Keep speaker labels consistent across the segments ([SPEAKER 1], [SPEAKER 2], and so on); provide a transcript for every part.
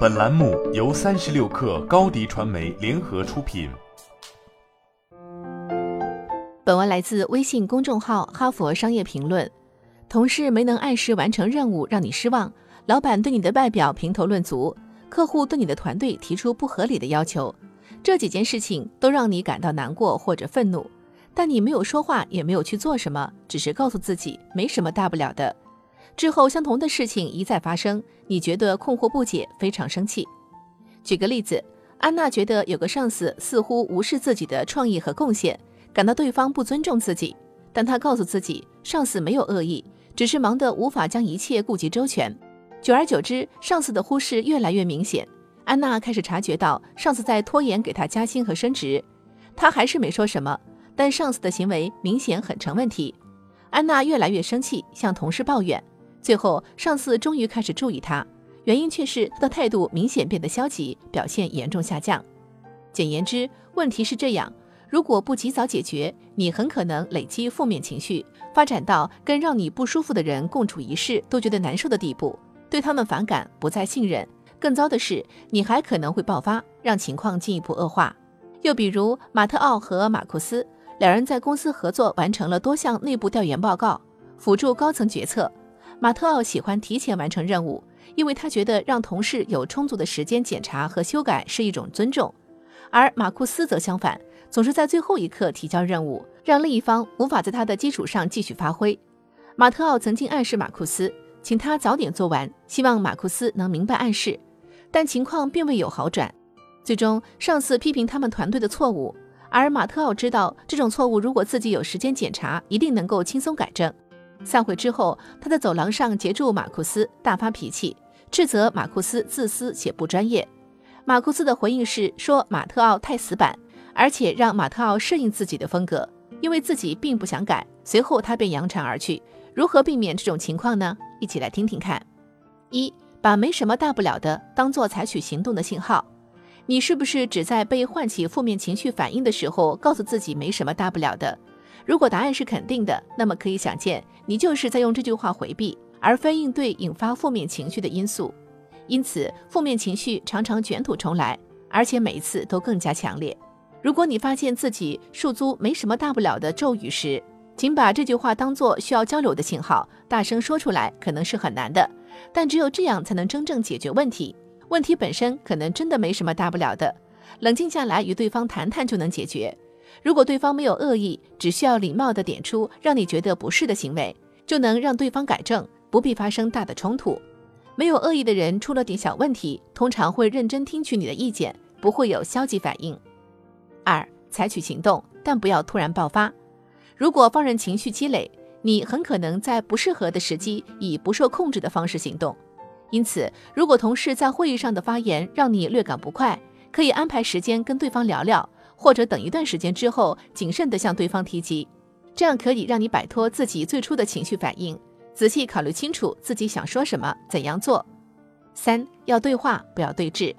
[SPEAKER 1] 本栏目由三十六氪高低传媒联合出品。
[SPEAKER 2] 本文来自微信公众号《哈佛商业评论》。同事没能按时完成任务，让你失望；老板对你的外表评头论足；客户对你的团队提出不合理的要求。这几件事情都让你感到难过或者愤怒，但你没有说话，也没有去做什么，只是告诉自己没什么大不了的。之后，相同的事情一再发生，你觉得困惑不解，非常生气。举个例子，安娜觉得有个上司似乎无视自己的创意和贡献，感到对方不尊重自己。但她告诉自己，上司没有恶意，只是忙得无法将一切顾及周全。久而久之，上司的忽视越来越明显。安娜开始察觉到上司在拖延给她加薪和升职，她还是没说什么，但上司的行为明显很成问题。安娜越来越生气，向同事抱怨。最后，上司终于开始注意他，原因却是他的态度明显变得消极，表现严重下降。简言之，问题是这样：如果不及早解决，你很可能累积负面情绪，发展到跟让你不舒服的人共处一室都觉得难受的地步，对他们反感，不再信任。更糟的是，你还可能会爆发，让情况进一步恶化。又比如，马特奥和马库斯两人在公司合作，完成了多项内部调研报告，辅助高层决策。马特奥喜欢提前完成任务，因为他觉得让同事有充足的时间检查和修改是一种尊重。而马库斯则相反，总是在最后一刻提交任务，让另一方无法在他的基础上继续发挥。马特奥曾经暗示马库斯，请他早点做完，希望马库斯能明白暗示，但情况并未有好转。最终，上司批评他们团队的错误，而马特奥知道这种错误如果自己有时间检查，一定能够轻松改正。散会之后，他在走廊上截住马库斯，大发脾气，斥责马库斯自私且不专业。马库斯的回应是说马特奥太死板，而且让马特奥适应自己的风格，因为自己并不想改。随后他便扬长而去。如何避免这种情况呢？一起来听听看。一，把没什么大不了的当做采取行动的信号。你是不是只在被唤起负面情绪反应的时候，告诉自己没什么大不了的？如果答案是肯定的，那么可以想见，你就是在用这句话回避，而非应对引发负面情绪的因素。因此，负面情绪常常卷土重来，而且每一次都更加强烈。如果你发现自己数租没什么大不了的咒语时，请把这句话当做需要交流的信号，大声说出来。可能是很难的，但只有这样才能真正解决问题。问题本身可能真的没什么大不了的，冷静下来与对方谈谈就能解决。如果对方没有恶意，只需要礼貌地点出让你觉得不适的行为，就能让对方改正，不必发生大的冲突。没有恶意的人出了点小问题，通常会认真听取你的意见，不会有消极反应。二、采取行动，但不要突然爆发。如果放任情绪积累，你很可能在不适合的时机以不受控制的方式行动。因此，如果同事在会议上的发言让你略感不快，可以安排时间跟对方聊聊。或者等一段时间之后，谨慎地向对方提及，这样可以让你摆脱自己最初的情绪反应，仔细考虑清楚自己想说什么，怎样做。三要对话，不要对峙。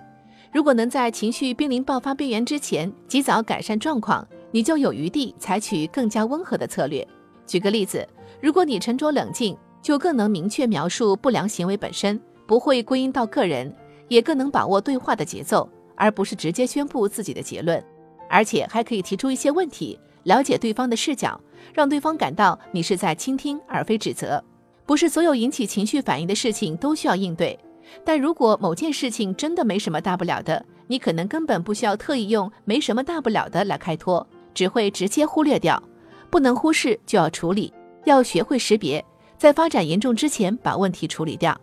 [SPEAKER 2] 如果能在情绪濒临爆发边缘之前及早改善状况，你就有余地采取更加温和的策略。举个例子，如果你沉着冷静，就更能明确描述不良行为本身，不会归因到个人，也更能把握对话的节奏，而不是直接宣布自己的结论。而且还可以提出一些问题，了解对方的视角，让对方感到你是在倾听而非指责。不是所有引起情绪反应的事情都需要应对，但如果某件事情真的没什么大不了的，你可能根本不需要特意用“没什么大不了的”来开脱，只会直接忽略掉。不能忽视就要处理，要学会识别，在发展严重之前把问题处理掉。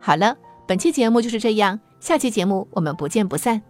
[SPEAKER 2] 好了，本期节目就是这样，下期节目我们不见不散。